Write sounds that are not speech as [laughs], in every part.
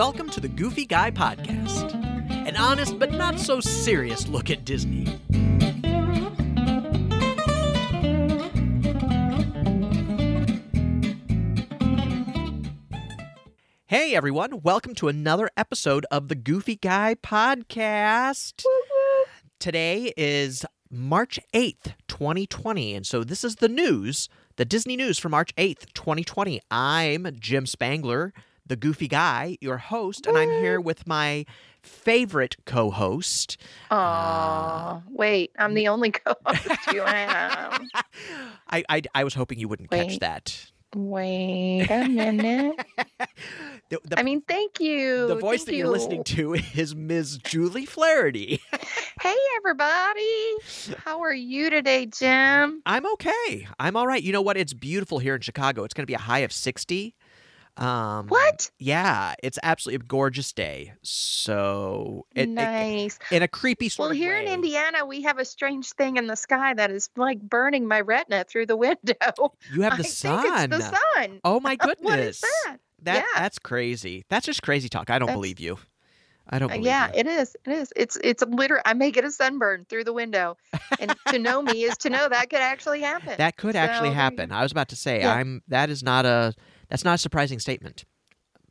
Welcome to the Goofy Guy Podcast, an honest but not so serious look at Disney. Hey everyone, welcome to another episode of the Goofy Guy Podcast. Today is March 8th, 2020, and so this is the news, the Disney news for March 8th, 2020. I'm Jim Spangler, the Goofy Guy, your host, and I'm here with my favorite co-host. Aw, um, wait, I'm the only [laughs] co-host you have. [laughs] I I, I was hoping you wouldn't catch that. Wait a minute. [laughs] The, the, I mean, thank you. the voice thank that you're you. listening to is Ms. Julie Flaherty. Hey, everybody. How are you today, Jim? I'm okay. I'm all right. You know what? It's beautiful here in Chicago. It's going to be a high of 60. Um, What? Yeah, it's absolutely a gorgeous day. So, it, it- nice. in a creepy sort well, here in. Indiana, we have a strange thing in the sky that is like burning my retina through the [laughs] window. you have the I sun. the sun. Oh [laughs] my goodness. What is that? That Yeah. that's crazy. That's just crazy talk. I don't That's- believe you. I don't Uh, believe yeah, you. it is. It is. It's it's literally. I may get a sunburn through the window, and to know me is to know that could actually happen. That could So, actually happen. I was about to say Yeah. I'm that is not a that's not a surprising statement.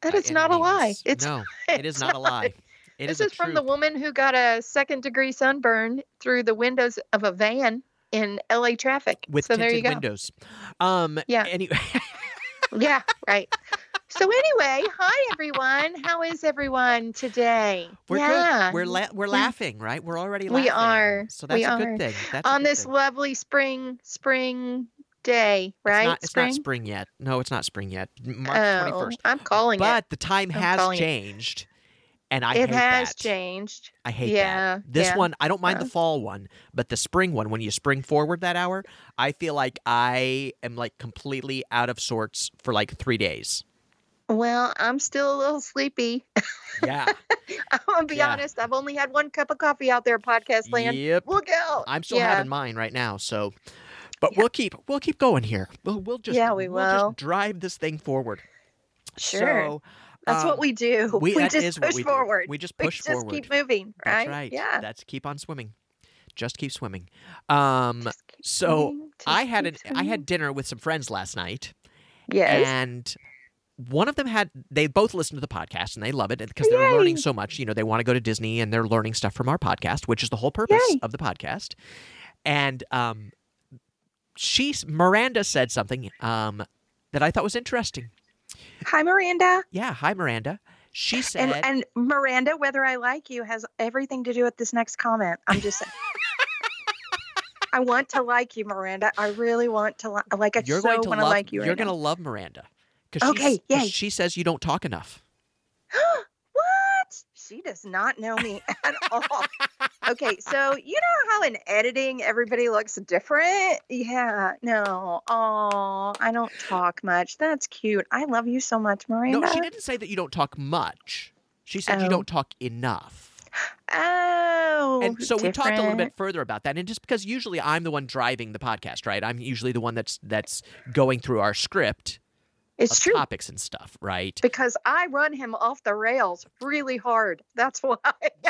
That is by is any not a lie. It's no, [laughs] it is it's not a lie. It this is, is, from the woman who got a second degree sunburn through the windows of a van in LA traffic. with so there tinted you go. windows. Um Yeah. anyway [laughs] Yeah, right. So anyway, hi everyone. How is everyone today? we're yeah. good. We're la- we're laughing, right? We're already laughing. We are. So that's We a are. good thing. That's on this lovely spring spring day, right? It's not, it's spring. not spring yet. No, it's not spring yet. March oh, 21st. I'm calling it But the time I'm has calling it. changed. And I it. It has that. changed. I hate Yeah, that. This yeah, one, I don't mind the fall one, but the spring one, when you spring forward that hour, I feel like I am like completely out of sorts for like three days. Well, I'm still a little sleepy. Yeah. [laughs] I'm gonna be Yeah. honest. I've only had one cup of coffee out there, podcast land. yep. Look out! I'm still yeah. having mine right now, so but Yeah. we'll keep we'll keep going here. We'll we'll just Yeah, we will drive this thing forward. Sure. So, That's um, what we do. we, We, just push we do. forward. We just We push just forward. keep moving, right? That's right. Yeah. That's keep on swimming. Just keep swimming. Um keep so swimming, I had an I had dinner with some friends last night. yes. and one of them had they both listen to the podcast and they love it because they're learning so much you know they want to go to disney and they're learning stuff from our podcast which is the whole purpose Yay. of the podcast and um she miranda said something um that i thought was interesting Hi, Miranda. yeah hi miranda she said And and Miranda, whether I like you has everything to do with this next comment. I'm just saying. [laughs] I want to like you, Miranda. I really want to li- like. I you're so going to want love to like you. you're right going to love miranda because Okay, yay. she says you don't talk enough [gasps] what? She does not know me [laughs] at all. Okay, so you know how in editing everybody looks different? Yeah, no. Oh, I don't talk much. That's cute. I love you so much, Miranda. no she didn't say that you don't talk much she said you Oh. don't talk enough Oh, and so we talked a little bit further about that and just because usually i'm the one driving the podcast right i'm usually the one that's that's going through our script It's true topics and stuff right because I run him off the rails really hard. That's [laughs] why.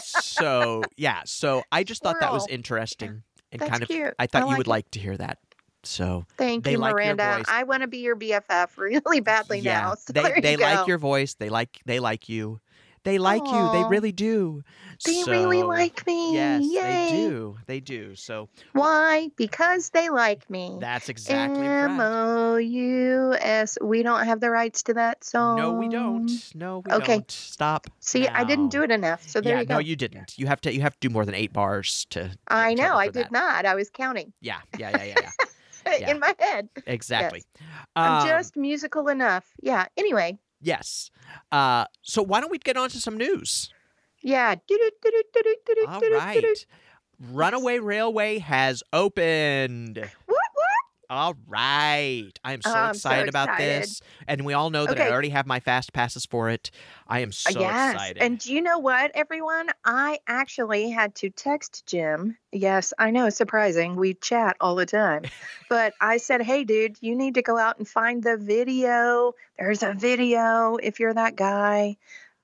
so yeah so i just thought that was interesting and That's kind of cute. i thought I you would it. like to hear that so Thank They you, like your Miranda. voice. I want to be your BFF really badly yeah now. [laughs] So they they like your voice they like they like you they like you they really do They really like me. yes Yay. they do they do so Why? Because they like me. that's exactly M O U S. We don't have the rights to that song. no we don't no we Okay. don't stop See, I didn't do it enough. So there yeah, you go. no, you didn't. You have to. You have to do more than eight bars to. I know. I did that. not. I was counting Yeah, yeah, yeah, yeah, yeah. [laughs] Yeah. in my head. exactly. I'm Um, just musical enough. Yeah. Anyway. Yes. Uh, so why don't we get on to some news? Yeah. All right. Runaway Railway has opened. Woo! All right. I am so Oh, I'm so excited about excited. this. And we all know that I already have my fast passes for it. I am uh, so yes. excited. And do you know what, everyone? I actually had to text Jim. Yes, I know, surprising. We chat all the time. [laughs] but I said, hey, dude, you need to go out and find the video. There's a video if you're that guy.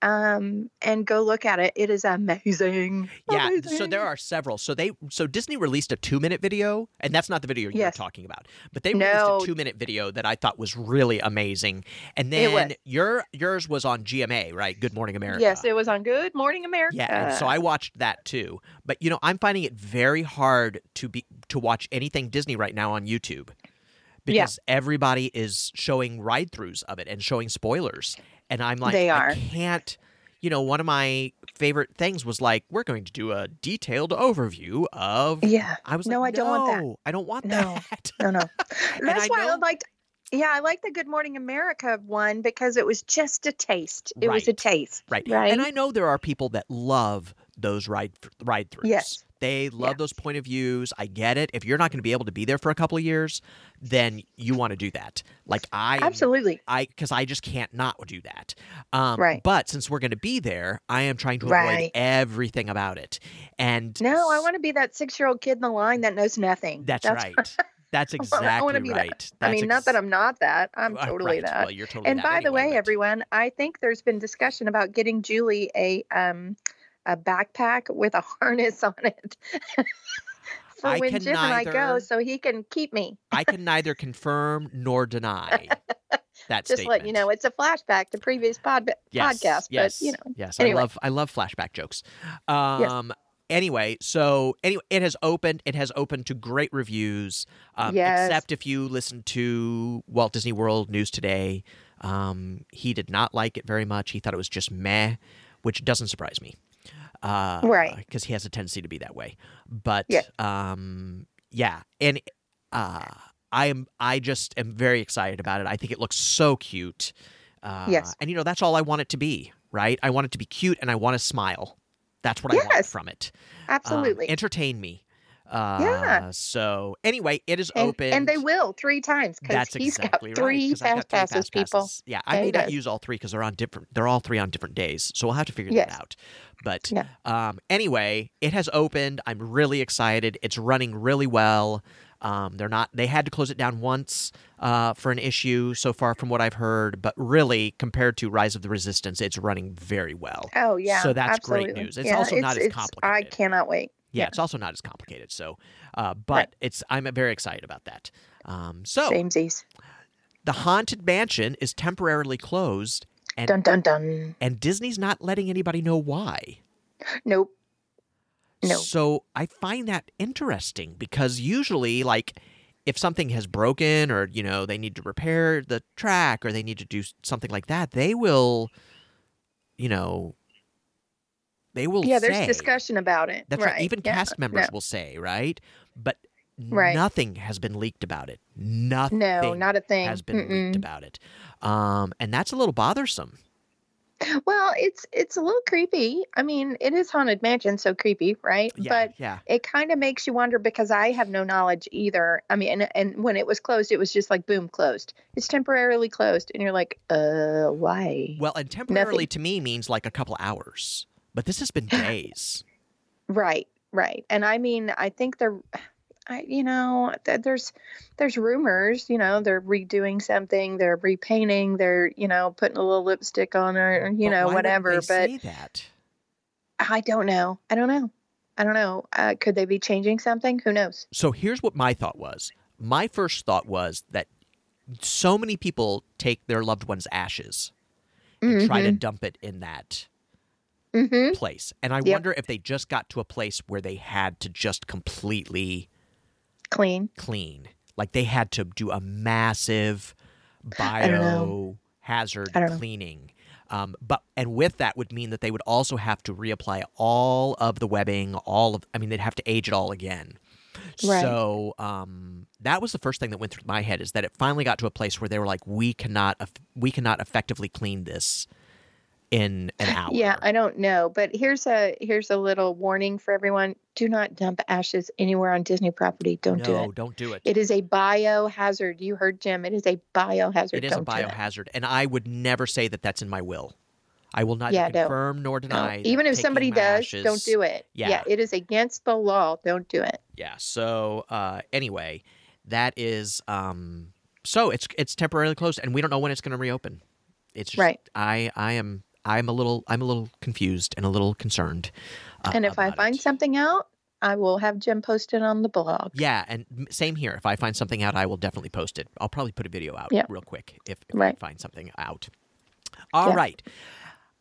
Um, and go look at it. It is amazing. [laughs] Yeah, so there are several. So they so Disney released a two minute video, and that's not the video you're Yes. talking about. But they No. released a two minute video that I thought was really amazing. And then your yours was on GMA, right? Good Morning America. Yes, it was on Good Morning America. Yeah, so I watched that too. But you know, I'm finding it very hard to be to watch anything Disney right now on YouTube because Yeah. everybody is showing ride throughs of it and showing spoilers, and I'm like, They I are. can't. You know, one of my favorite things was like, we're going to do a detailed overview of. Yeah. I was No, like, I don't want that. "No, I don't want No. that. No, no. [laughs] That's I why I know- liked. Yeah, I like the Good Morning America one because it was just a taste. It was a taste. Right. Right. And I know there are people that love those ride ride throughs. Yes. They love those point of views. I get it. If you're not going to be able to be there for a couple of years, then you want to do that. Like I Absolutely. I because I just can't not do that. Um, Right. But since we're going to be there, I am trying to avoid Right. everything about it. And No, I want to be that six-year-old kid in the line that knows nothing. That's, right. [laughs] That's exactly be that. right. I That's mean, not that I'm not that. I'm uh, totally right. that. Well, you're totally and by the way, but- everyone, I think there's been discussion about getting Julie a um a backpack with a [laughs] harness on it [laughs] for I when can Jim and I go, so he can keep me. I can neither confirm nor deny [laughs] that Just let you know, it's a flashback to previous pod yes, podcast, yes, but you know, yes. anyway. I love I love flashback jokes. Um, anyway, so anyway, it has opened. It has opened to great reviews. Um, Yes. Except if you listen to Walt Disney World News Today, um, he did not like it very much. He thought it was just meh, which doesn't surprise me. Uh, Right. Because he has a tendency to be that way. But Yeah. um, yeah, and uh, I am. I just am very excited about it. I think it looks so cute. Uh, Yes. And you know that's all I want it to be, right? I want it to be cute, and I want to smile. That's what I want from it. Um, absolutely. entertain me. Uh, Yeah. So anyway, it is and, open. and they will three times because That's he's exactly got three right. 'cause I've fast got three passes, fast people. Yeah, I may not use all three because they're on different. They're all three on different days, so we'll have to figure Yes. that out. But Yeah. um, anyway, it has opened. I'm really excited. It's running really well. Um, they're not. They had to close it down once uh, for an issue so far, from what I've heard. But really, compared to Rise of the Resistance, it's running very well. Oh yeah, So that's great news. It's Yeah, also not as complicated. I cannot wait. Yeah, Yeah. it's also not as complicated. So, uh, but Right. it's I'm very excited about that. Um, so Samesies. the haunted mansion is temporarily closed, and Dun dun dun. and Disney's not letting anybody know why. Nope. No. So I find that interesting because usually, like, if something has broken or you know they need to repair the track or they need to do something like that, they will, you know, they will. Yeah, there's discussion about it. That's right. Even yeah, cast members No. will say, right? But Right. nothing has been leaked about it. Nothing No, not a thing. has been leaked Mm-mm. about it. Um, and that's a little bothersome. Well, it's it's a little creepy. I mean, it is haunted mansion, so creepy, right? Yeah, But yeah. it kind of makes you wonder because I have no knowledge either. I mean, and, and when it was closed, it was just like boom, closed. It's temporarily closed, and you're like, uh, why? Well, and temporarily to me means like a couple hours. But this has been days. [laughs] Right, right. And I mean, I think they're, I, you know, th- there's, there's rumors. You know, they're redoing something, they're repainting, they're, you know, putting a little lipstick on her, you But know, whatever. But that. I don't know. I don't know. I don't know. Uh, could they be changing something? Who knows? So here's what my thought was. My first thought was that so many people take their loved one's ashes and try to dump it in that hmm place. And I Yep. wonder if they just got to a place where they had to just completely Clean. clean. Like they had to do a massive I don't know. biohazard I don't know. cleaning. Um, but and with that would mean that they would also have to reapply all of the webbing, all of I mean they'd have to age it all again. Right. So um, that was the first thing that went through my head is that it finally got to a place where they were like, we cannot we cannot effectively clean this in an hour. Yeah, I don't know, but here's a here's a little warning for everyone: do not dump ashes anywhere on Disney property. Don't no, do it. No, don't do it. It is a biohazard. You heard Jim. It is a biohazard. It is a Don't do it. biohazard, and I would never say that that's in my will. I will neither Yeah, no. confirm nor deny. that Even if somebody does, ashes- don't do it. Yeah. it is against the law. Don't do it. Yeah. So uh, anyway, that is um, so it's it's temporarily closed, and we don't know when it's going to reopen. It's just, Right. I I am I'm a little I'm a little confused and a little concerned. Uh, and if I find it. something out, I will have Jim post it on the blog. Yeah, and same here. If I find something out, I will definitely post it. I'll probably put a video out Yep. real quick if, if I find something out. All Yeah. right,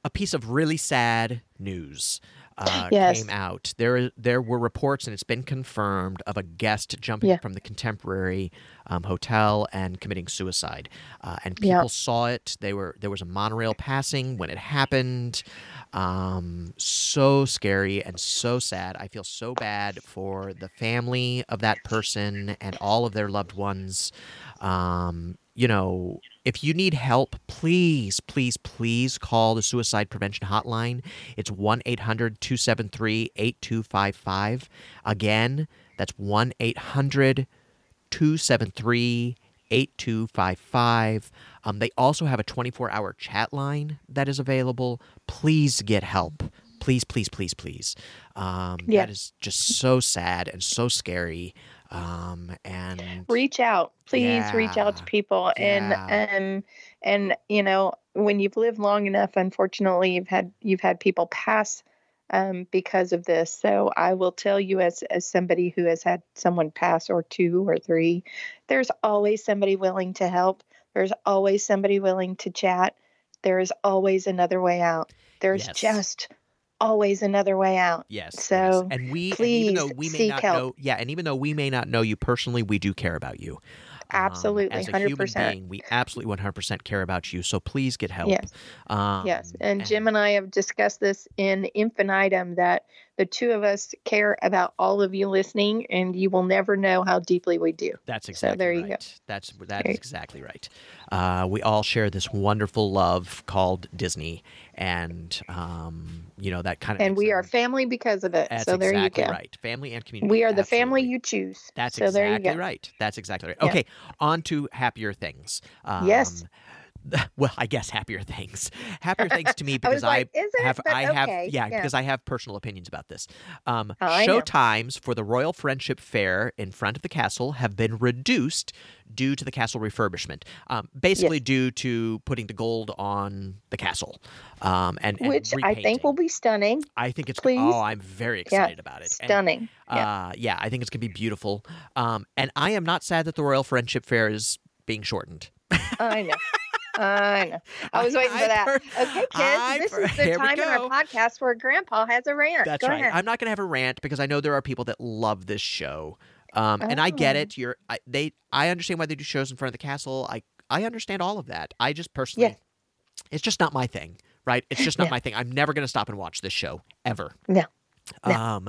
A piece of really sad news uh, Yes. came out. There, there were reports, and it's been confirmed, of a guest jumping Yeah. from the Contemporary um, Hotel and committing suicide. Uh, and Yeah. people saw it. They were there was a monorail passing when it happened. Um, so scary and so sad. I feel so bad for the family of that person and all of their loved ones. Um, you know, if you need help, please, please, please call the suicide prevention hotline. It's 1 800 273 8255. Again, that's 1 800 273 8255. Um, they also have a 24 hour chat line that is available. Please get help. Please, please, please, please. Um, Yeah. That is just so sad and so scary. Um, and reach out please reach out to Yeah. people and Yeah. um and you know when you've lived long enough unfortunately you've had you've had people pass um because of this so i will tell you as as somebody who has had someone pass or two or three there's always somebody willing to help there's always somebody willing to chat there is always another way out there's Yes. just always another way out Yes. yes. So, and we, and even though please we may seek not help. know, yeah, and even though we may not know you personally, we do care about you. Um, Absolutely, as a 100%. being, we absolutely 100% care about you. So please get help. Yes. Um, Yes, and Jim and I have discussed this in infinitum that the two of us care about all of you listening, and you will never know how deeply we do. That's So exactly there you right. go. That's that There is exactly right. Uh, we all share this wonderful love called Disney, and um, you know that kind of. And we are family because of it. That's so there exactly you go. right. Family and community. We are the family you choose. That's so there you exactly go. right. That's exactly right. Yeah. Okay, on to happier things. Um, Yes. [laughs] Well, I guess happier things. Happier things to me [laughs] because was like, it? have But I have okay, yeah, yeah. because I have personal opinions about this. Um, Oh, show times for the Royal Friendship Faire in front of the castle have been reduced due to the castle refurbishment. Um, basically due to putting the gold on the castle. Um, and, and Which I think will be stunning. I think it's please. oh, I'm very Yeah, excited about it. And, Stunning. yeah. uh, yeah, I think it's gonna be beautiful. Um, and I am not sad that the Royal Friendship Faire is being shortened. I know. [laughs] I. I was waiting for I that. per- Okay, kids, I this is the time in our podcast where Grandpa has a rant. That's Go right. ahead. I'm not gonna have a rant because I know there are people that love this show. Um, and I get Oh. it. You're I, they. I understand why they do shows in front of the castle. I I understand all of that. I just personally, Yeah. it's just not my thing. Right? It's just not Yeah. my thing. I'm never gonna stop and watch this show ever. No. No. Um,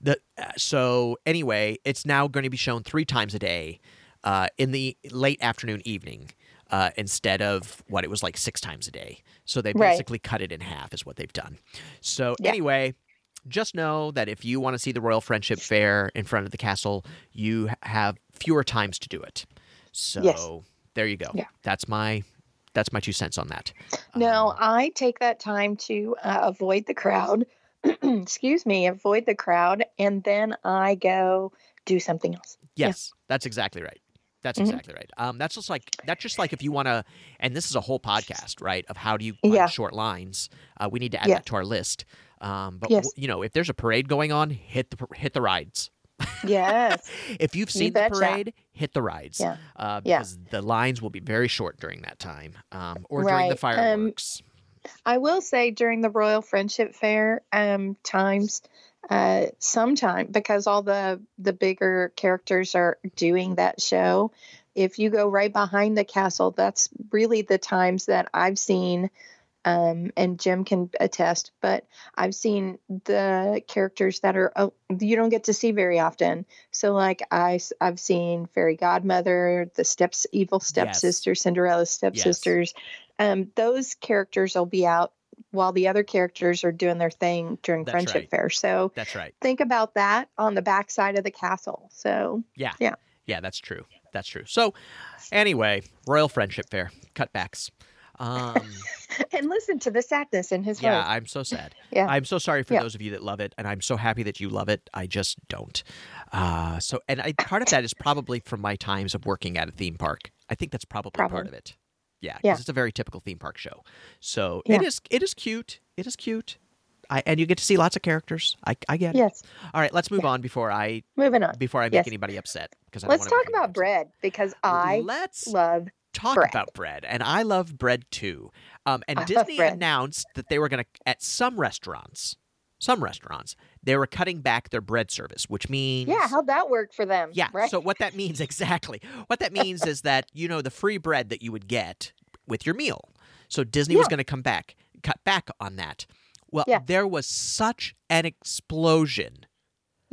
the uh, so anyway, it's now going to be shown three times a day, uh, in the late afternoon, evening, uh, instead of what it was like six times a day. So they Right. basically cut it in half, is what they've done. So Yeah. anyway, just know that if you want to see the Royal Friendship Faire in front of the castle, you have fewer times to do it. So Yes. there you go. Yeah. That's my that's my two cents on that. No, Um, I take that time to uh, avoid the crowd. [clears throat] Excuse me, avoid the crowd, and then I go do something else. Yeah. Yes, that's exactly right. That's Mhm. exactly right. Um, that's just like that's just like if you want to, and this is a whole podcast, right? Of how do you Yeah. short lines? Uh, we need to add Yeah. that to our list. Um, but Yes. w- you know, if there's a parade going on, hit the hit the rides. Yes, [laughs] If you've You seen the parade, hit the rides. Yeah. Uh, Yeah. the lines will be very short during that time, um, or during the Right, um, fireworks. I will say during the Royal Friendship Faire um, times, uh, sometime because all the the bigger characters are doing that show. If you go right behind the castle, that's really the times that I've seen. Um, and Jim can attest, but I've seen the characters that are oh, you don't get to see very often. So, like I, I've seen Fairy Godmother, the steps, evil stepsister, Cinderella's stepsisters. Um, those characters will be out while the other characters are doing their thing during That's Friendship right. Fair. So That's right. think about that on the backside of the castle. So Yeah. Yeah. Yeah, that's true. That's true. So, anyway, Royal Friendship Faire cutbacks. Um, [laughs] and listen to the sadness in his yeah, voice. I'm so sad. [laughs] Yeah. I'm so sorry for Yeah. those of you that love it, and I'm so happy that you love it. I just don't. Uh, so, and I, part of that is probably from my times of working at a theme park. I think that's probably, part of it. Yeah, Yeah. it's a very typical theme park show. So Yeah. it is it is cute. It is cute. I, and you get to see lots of characters. I, I get it. Yes. All right, let's move on before I Moving on. before I make Yes. anybody upset because I don't Let's talk about upset. bread because I Let's love talk bread. about bread, and I love bread too. Um, and I Disney announced that they were going to at some restaurants, some restaurants, they were cutting back their bread service, which means Yeah, how'd that work for them? yeah. Right. So what that means [laughs] exactly? What that means is that you know the free bread that you would get with your meal. So Disney was going to come back, cut back on that. Well, Yeah. there was such an explosion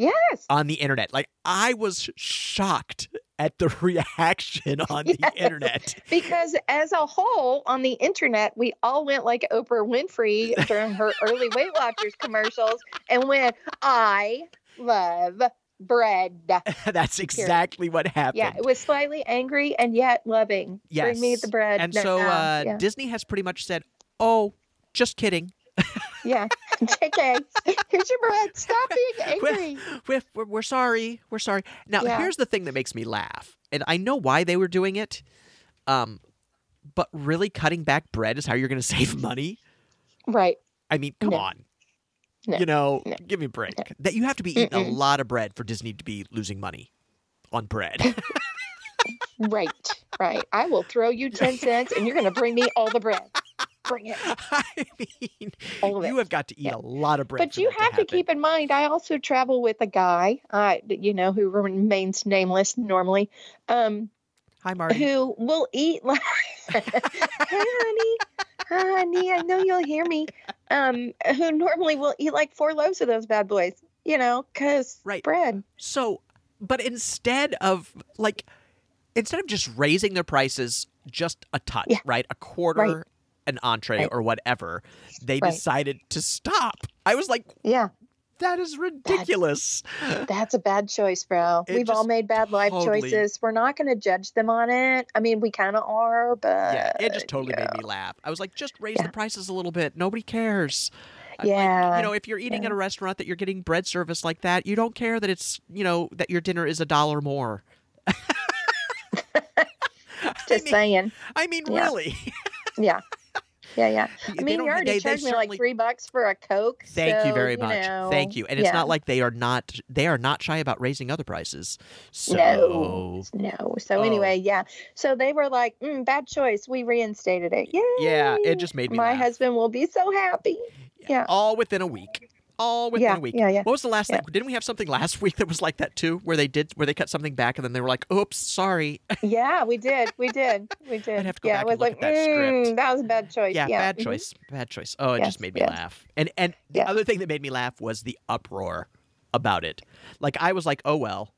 yes. on the internet. Like I was shocked at the [laughs] reaction on the Yes. internet. [laughs] Because as a whole on the internet, we all went like Oprah Winfrey during her early Weight Watchers commercials and went, I love bread. [laughs] That's exactly what happened. Yeah, it was slightly angry and yet loving. Bring me the bread. And so uh, yeah. Disney has pretty much said, "Oh, just kidding. yeah. [laughs] okay. Here's your bread. Stop being [laughs] angry. We're, we're, we're sorry. We're sorry." Now, Yeah. here's the thing that makes me laugh, and I know why they were doing it. Um, but really, cutting back bread is how you're going [laughs] to save money. Right. I mean, come No. on. No. You know, No. give me a break. That you have to be eating a Mm-mm. lot of bread for Disney to be losing money on bread. Right. Right. I will throw you 10 cents and you're going to bring me all the bread. Bring it. [laughs] I mean, All you have got to eat Yeah. a lot of bread. But you have to happen. keep in mind, I also travel with a guy, uh, you know, who remains nameless normally, um, Hi, Marty. who will eat [laughs] like, hey, honey, honey, I know you'll hear me, um, who normally will eat like four loaves of those bad boys, you know, because Right. bread. So, but instead of like, instead of just raising their prices just a touch, Yeah. right? A quarter an entree Right. or whatever, they Right. decided to stop. I was like, Yeah, that is ridiculous. that's a bad choice, bro. It We've all made bad life totally- choices. We're not going to judge them on it. I mean, we kind of are, but yeah, it just totally yeah. made me laugh. I was like, just raise Yeah. the prices a little bit. Nobody cares. I'm like, Yeah, you know, if you're eating yeah. at a restaurant that you're getting bread service like that, you don't care that it's, you know, that your dinner is a dollar more. [laughs] just I mean, saying. I mean, Yeah. really. [laughs] Yeah. Yeah, yeah. They I mean, you already they- they charged me certainly- like three bucks for a Coke. Thank you so, very much. know, Thank you. And it's yeah. not like they are not they are not shy about raising other prices. So No. No. So Oh. anyway, yeah. So they were like, mm, bad choice. We reinstated it. Yay. yeah, it just made me My laugh. husband will be so happy. Yeah. All within a week. All within Yeah, a week. yeah, yeah. What was the last Yeah. thing? Didn't we have something last [laughs] week that was like that too? Where they did where they cut something back and then they were like, "Oops, sorry." [laughs] Yeah, we did. We did. We did. I'd have to go yeah, back it was and look like, at that script. mm, that was a bad choice. yeah, Yeah. bad mhm. choice. Bad choice. Oh, it Yes, just made me yes. laugh. And and the Yeah. other thing that made me laugh was the uproar about it. Like I was like, "Oh well."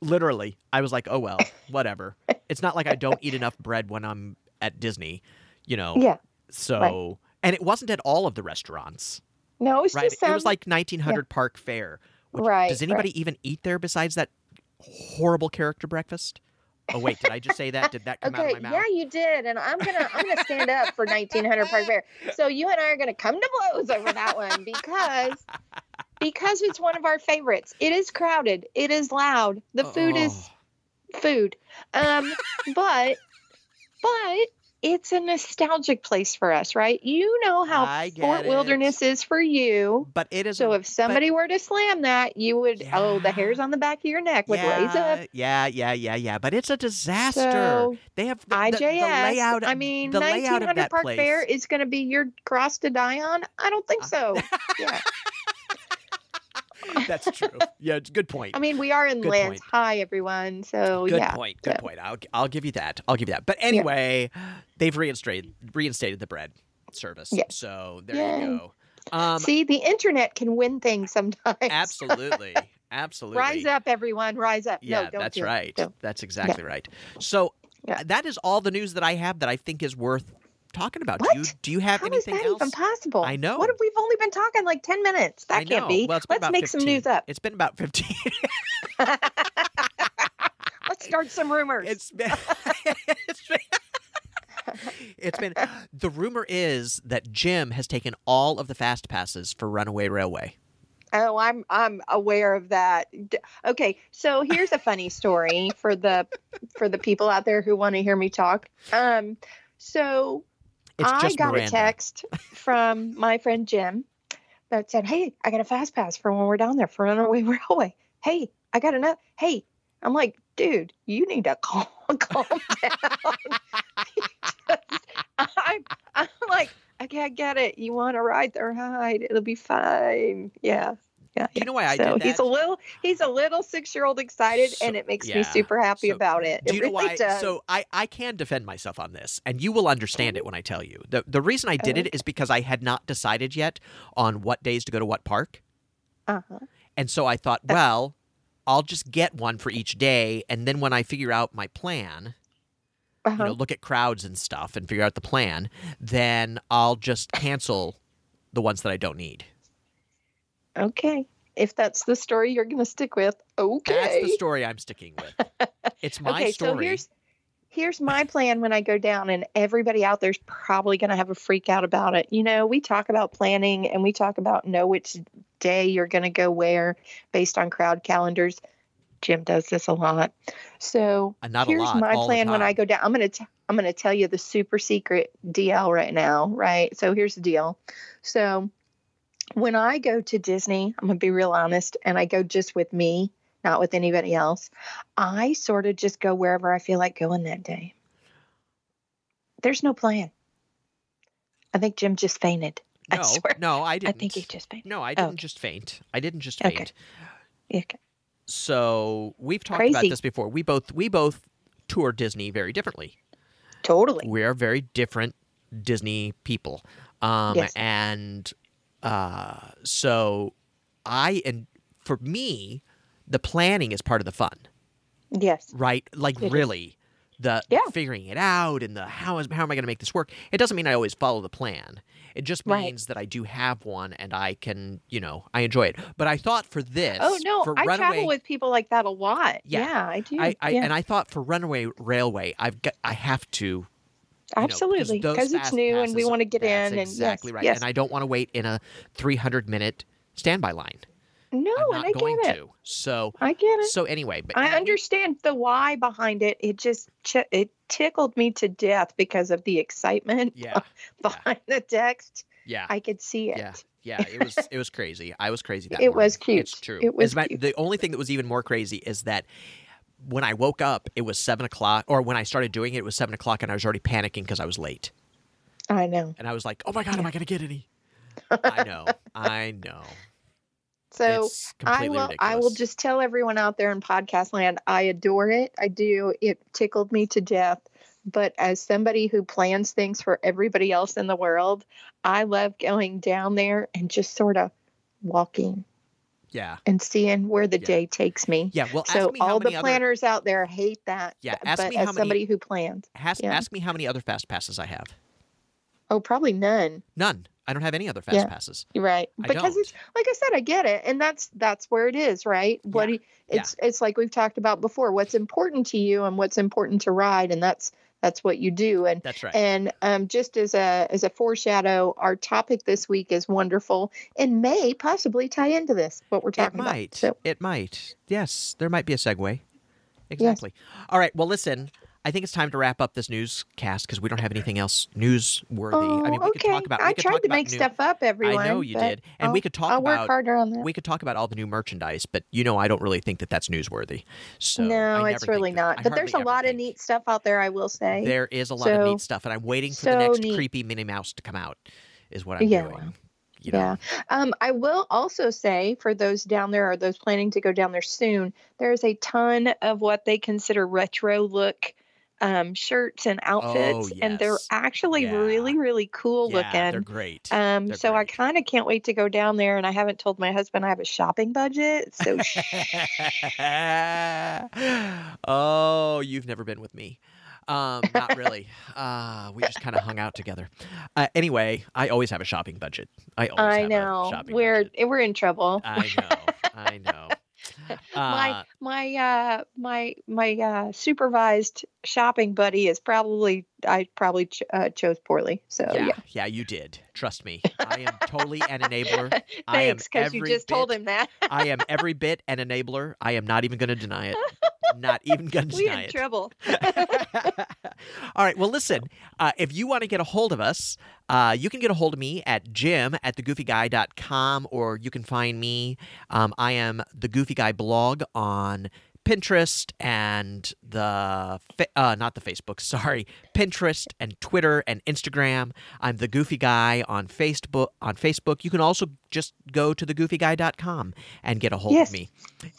Literally, I was like, "Oh well, [laughs] whatever." it's not like I don't eat enough bread when I'm at Disney, you know. Yeah. So, and it wasn't at all of the restaurants, No, it's right? just It was like 1900 Park Fare. Which, Right, Does anybody even eat there besides that horrible character breakfast? Oh wait, did I just say that? Did that come Okay, out of my mouth? yeah, you did, and I'm gonna I'm gonna stand up for 1900 Park Fare. So you and I are gonna come to blows over that one because because it's one of our favorites. It is crowded. It is loud. The food is Oh, food, um, but but it's a nostalgic place for us, right? You know how Fort it. Wilderness is for you. But it is. So if somebody were to slam that, you would oh the hairs on the back of your neck would raise up. Yeah, yeah, yeah, yeah. But it's a disaster. So they have the, the, IJS. the layout. I mean, the layout of 1900 that Park place. Fair is going to be your cross to die on. I don't think uh, so. [laughs] yeah. [laughs] That's true. Yeah, it's a good point. I mean, we are in Good Lance. point. Hi, everyone. So Good yeah. point. Good so- point. I'll I'll give you that. I'll give you that. But anyway, they've reinstated reinstated the bread service. Yes. So there Yay. you go. Um, See, the internet can win things sometimes. [laughs] absolutely, absolutely. Rise up, everyone. Rise up. Yeah, no, don't that's do right. That's exactly right. So Yeah. that is all the news that I have that I think is worth talking about. What? Do you do you have How is anything that else? even possible? I know. What if we've only been talking like 10 minutes? That can't be. Well, Let's make some news up. It's been about 15. [laughs] Let's start some rumors. It's been, [laughs] it's been, it's been. [laughs] The rumor is that Jim has taken all of the fast passes for Runaway Railway. Oh, I'm I'm aware of that. Okay, so here's a funny story for the for the people out there who want to hear me talk. Um, So It's I got Miranda. a text from my friend Jim that said, "Hey, I got a fast pass for when we're down there for Runaway [laughs] Railway. Hey, I got another. Hey." I'm like, dude, you need to [laughs] calm, calm down. [laughs] I'm, I'm like, okay, I get it. You want to ride the ride? It'll be fine. Yeah, yeah. Do you know why I so did he's a little, he's a little six year old excited, So- and it makes yeah. me super happy So, about it. Do it you know really why? does. So I, I can defend myself on this, and you will understand it when I tell you. The the reason I did it Okay. is because I had not decided yet on what days to go to what park. uh-huh. And so I thought, That's- well, I'll just get one for each day, and then when I figure out my plan, Uh-huh. you know, look at crowds and stuff and figure out the plan, then I'll just cancel the ones that I don't need. Okay. If that's the story you're going to stick with, okay. That's the story I'm sticking with. It's my okay, story. so here's here's my plan when I go down, and everybody out there's probably going to have a freak out about it. You know, we talk about planning and we talk about know which day you're going to go where based on crowd calendars. Jim does this a lot. So Uh, not a here's lot, my plan when I go down. I'm gonna t- I'm gonna tell you the super secret DL right now, right? So here's the deal. So when I go to Disney, I'm gonna be real honest, and I go just with me, not with anybody else. I sort of just go wherever I feel like going that day. There's no plan. I think Jim just fainted. I no, swear. no, I I didn't. I think he just fainted. No, I didn't okay. just faint. I didn't just Okay. faint. Yeah, So we've talked about this before. We both we both tour Disney very differently. totally. We are very different Disney people. Um, Yes. and uh, so I and for me, the planning is part of the fun, Yes. right? Like It is. really. The Yeah. figuring it out and the how is how am I going to make this work? It doesn't mean I always follow the plan. It just Right. means that I do have one and I can, you know, I enjoy it. But I thought for this, Oh no, for I Runaway, travel with people like that a lot. Yeah. Yeah, I do. I, I yeah. and I thought for Runaway Railway, I've got I have to you know, 'cause Absolutely, because it's new and we want to get in. And exactly yes, right. Yes. And I don't want to wait in a 300 minute standby line. no, I'm and I going get it. to. So I get it. so anyway, but I understand the why behind it. It just ch- it tickled me to death because of the excitement [laughs] Yeah, behind the text. yeah, I could see it. yeah, yeah. It was it was crazy. I was crazy [laughs] that It was cute. It's true. It was. The only thing that was even more crazy is that. When I woke up, it was seven o'clock, or when I started doing it, it was seven o'clock, and I was already panicking because I was late. I know. And I was like, "Oh my god, am I going to get any?" I [laughs] know, I know. So I will. ridiculous. I will just tell everyone out there in podcast land. I adore it. I do. It tickled me to death. But as somebody who plans things for everybody else in the world, I love going down there and just sort of walking yeah, and seeing where the Yeah. day takes me. yeah. Well, so me how all the many other planners out there hate that. Yeah, ask but me as how many- somebody who plans, ask, yeah. ask me how many other fast passes I have. oh, probably none. None. I don't have any other fast Yeah. passes. Right. I Because it's like I said, I get it, and that's that's where it is, right? What do you- yeah. it's it's like we've talked about before. What's important to you and what's important to ride, and that's that's what you do. And That's right. and um, just as a as a foreshadow, our topic this week is wonderful and may possibly tie into this what we're it talking might. about. So It might. Yes, there might be a segue. Exactly. All right. Well, listen. I think it's time to wrap up this newscast because we don't have anything else newsworthy. oh, I mean, we okay. could talk about. We I tried to make new, stuff up, everyone. I know you did, and we I'll- could talk I'll about. work harder on that. We could talk about all the new merchandise, but you know, I don't really think that that's newsworthy. So no, it's really think that- not. But there's a lot of neat stuff out there. I will say. There is a lot of neat stuff, and I'm waiting for the next neat. creepy Minnie Mouse to come out. Is what I'm Yeah, doing. You know? Yeah. Um, I will also say for those down there or those planning to go down there soon, there's a ton of what they consider retro look um, shirts and outfits, and they're Oh, actually Yeah. really, really cool Yeah, they're great. Um, They're so I kind of can't wait to go down there, and I haven't told my husband I have a shopping budget. So [laughs] oh, you've never been with me. Um, not really. Uh, [laughs] we just kind of hung out together. Uh, anyway, I always have a shopping budget. I always I have know a shopping we're budget. we're in trouble. I know. I know. [laughs] my Uh, my uh my my uh supervised shopping buddy is probably I probably ch- uh, chose poorly. So yeah, yeah. yeah, you did. Trust me. [laughs] I am totally an enabler. Thanks, because you just told him that. I am [laughs] every bit an enabler. I am not even going to deny it. Not even going to deny it. we in trouble. All right. Well, listen, uh, if you want to get a hold of us, uh, you can get a hold of me at jim at thegoofyguy.com or you can find me. Um, I am the Goofy Guy blog on Pinterest and the uh, not the Facebook, sorry, Pinterest and Twitter and Instagram. I'm the Goofy Guy on Facebook. On Facebook, you can also just go to thegoofyguy.com and get a hold Yes. of me.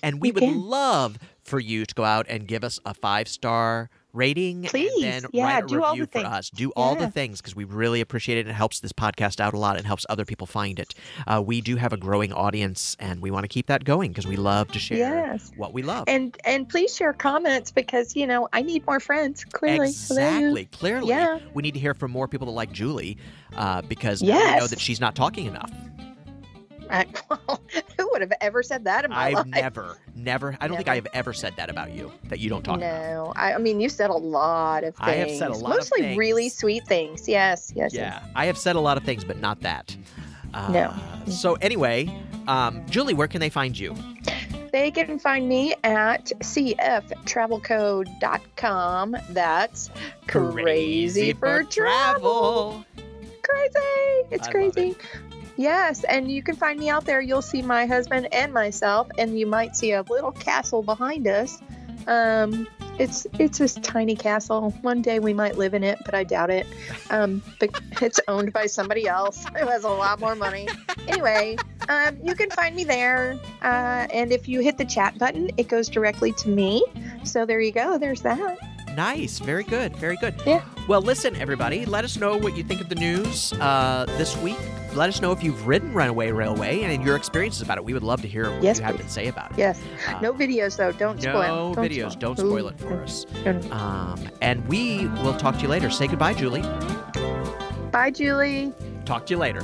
And we would can. love for you to go out and give us a five star rating Please. and then Yeah, write a do all review the for things. us. Do all the things because we really appreciate it. It helps this podcast out a lot and helps other people find it. Uh, we do have a growing audience and we want to keep that going because we love to share Yes. what we love. And and please share comments because you know I need more friends. Clearly, Exactly. Clearly, Yeah. we need to hear from more people that like Julie uh, because now we know that she's not talking enough. I, [laughs] well, who would have ever said that in my I've life? never, never, I don't think I have ever said that about you, that you don't talk no, I, I mean you said a lot of things. I have said a lot of things. mostly really sweet things. Yes, yes, Yeah, I have said a lot of things, but not that. Uh, No. So anyway, um, Julie, where can they find you? They can find me at cftravelco.com. That's crazy, for travel. Crazy. It's I crazy. Yes, and you can find me out there. You'll see my husband and myself, and you might see a little castle behind us. Um, it's it's this tiny castle. One day we might live in it, but I doubt it. Um, but it's owned by somebody else who has a lot more money. Anyway, um, you can find me there, uh, and if you hit the chat button, it goes directly to me. So there you go. There's that. Nice. Very good. Very good. Yeah. Well, listen, everybody. Let us know what you think of the news uh, this week. Let us know if you've ridden Runaway Railway and your experiences about it. We would love to hear what Yes, you have please. to say about it. Yes. Uh, No videos though. Don't no spoil. Don't videos. spoil. Don't spoil Ooh. it for us. No, no. Um, and we will talk to you later. Say goodbye, Julie. Bye, Julie. Talk to you later.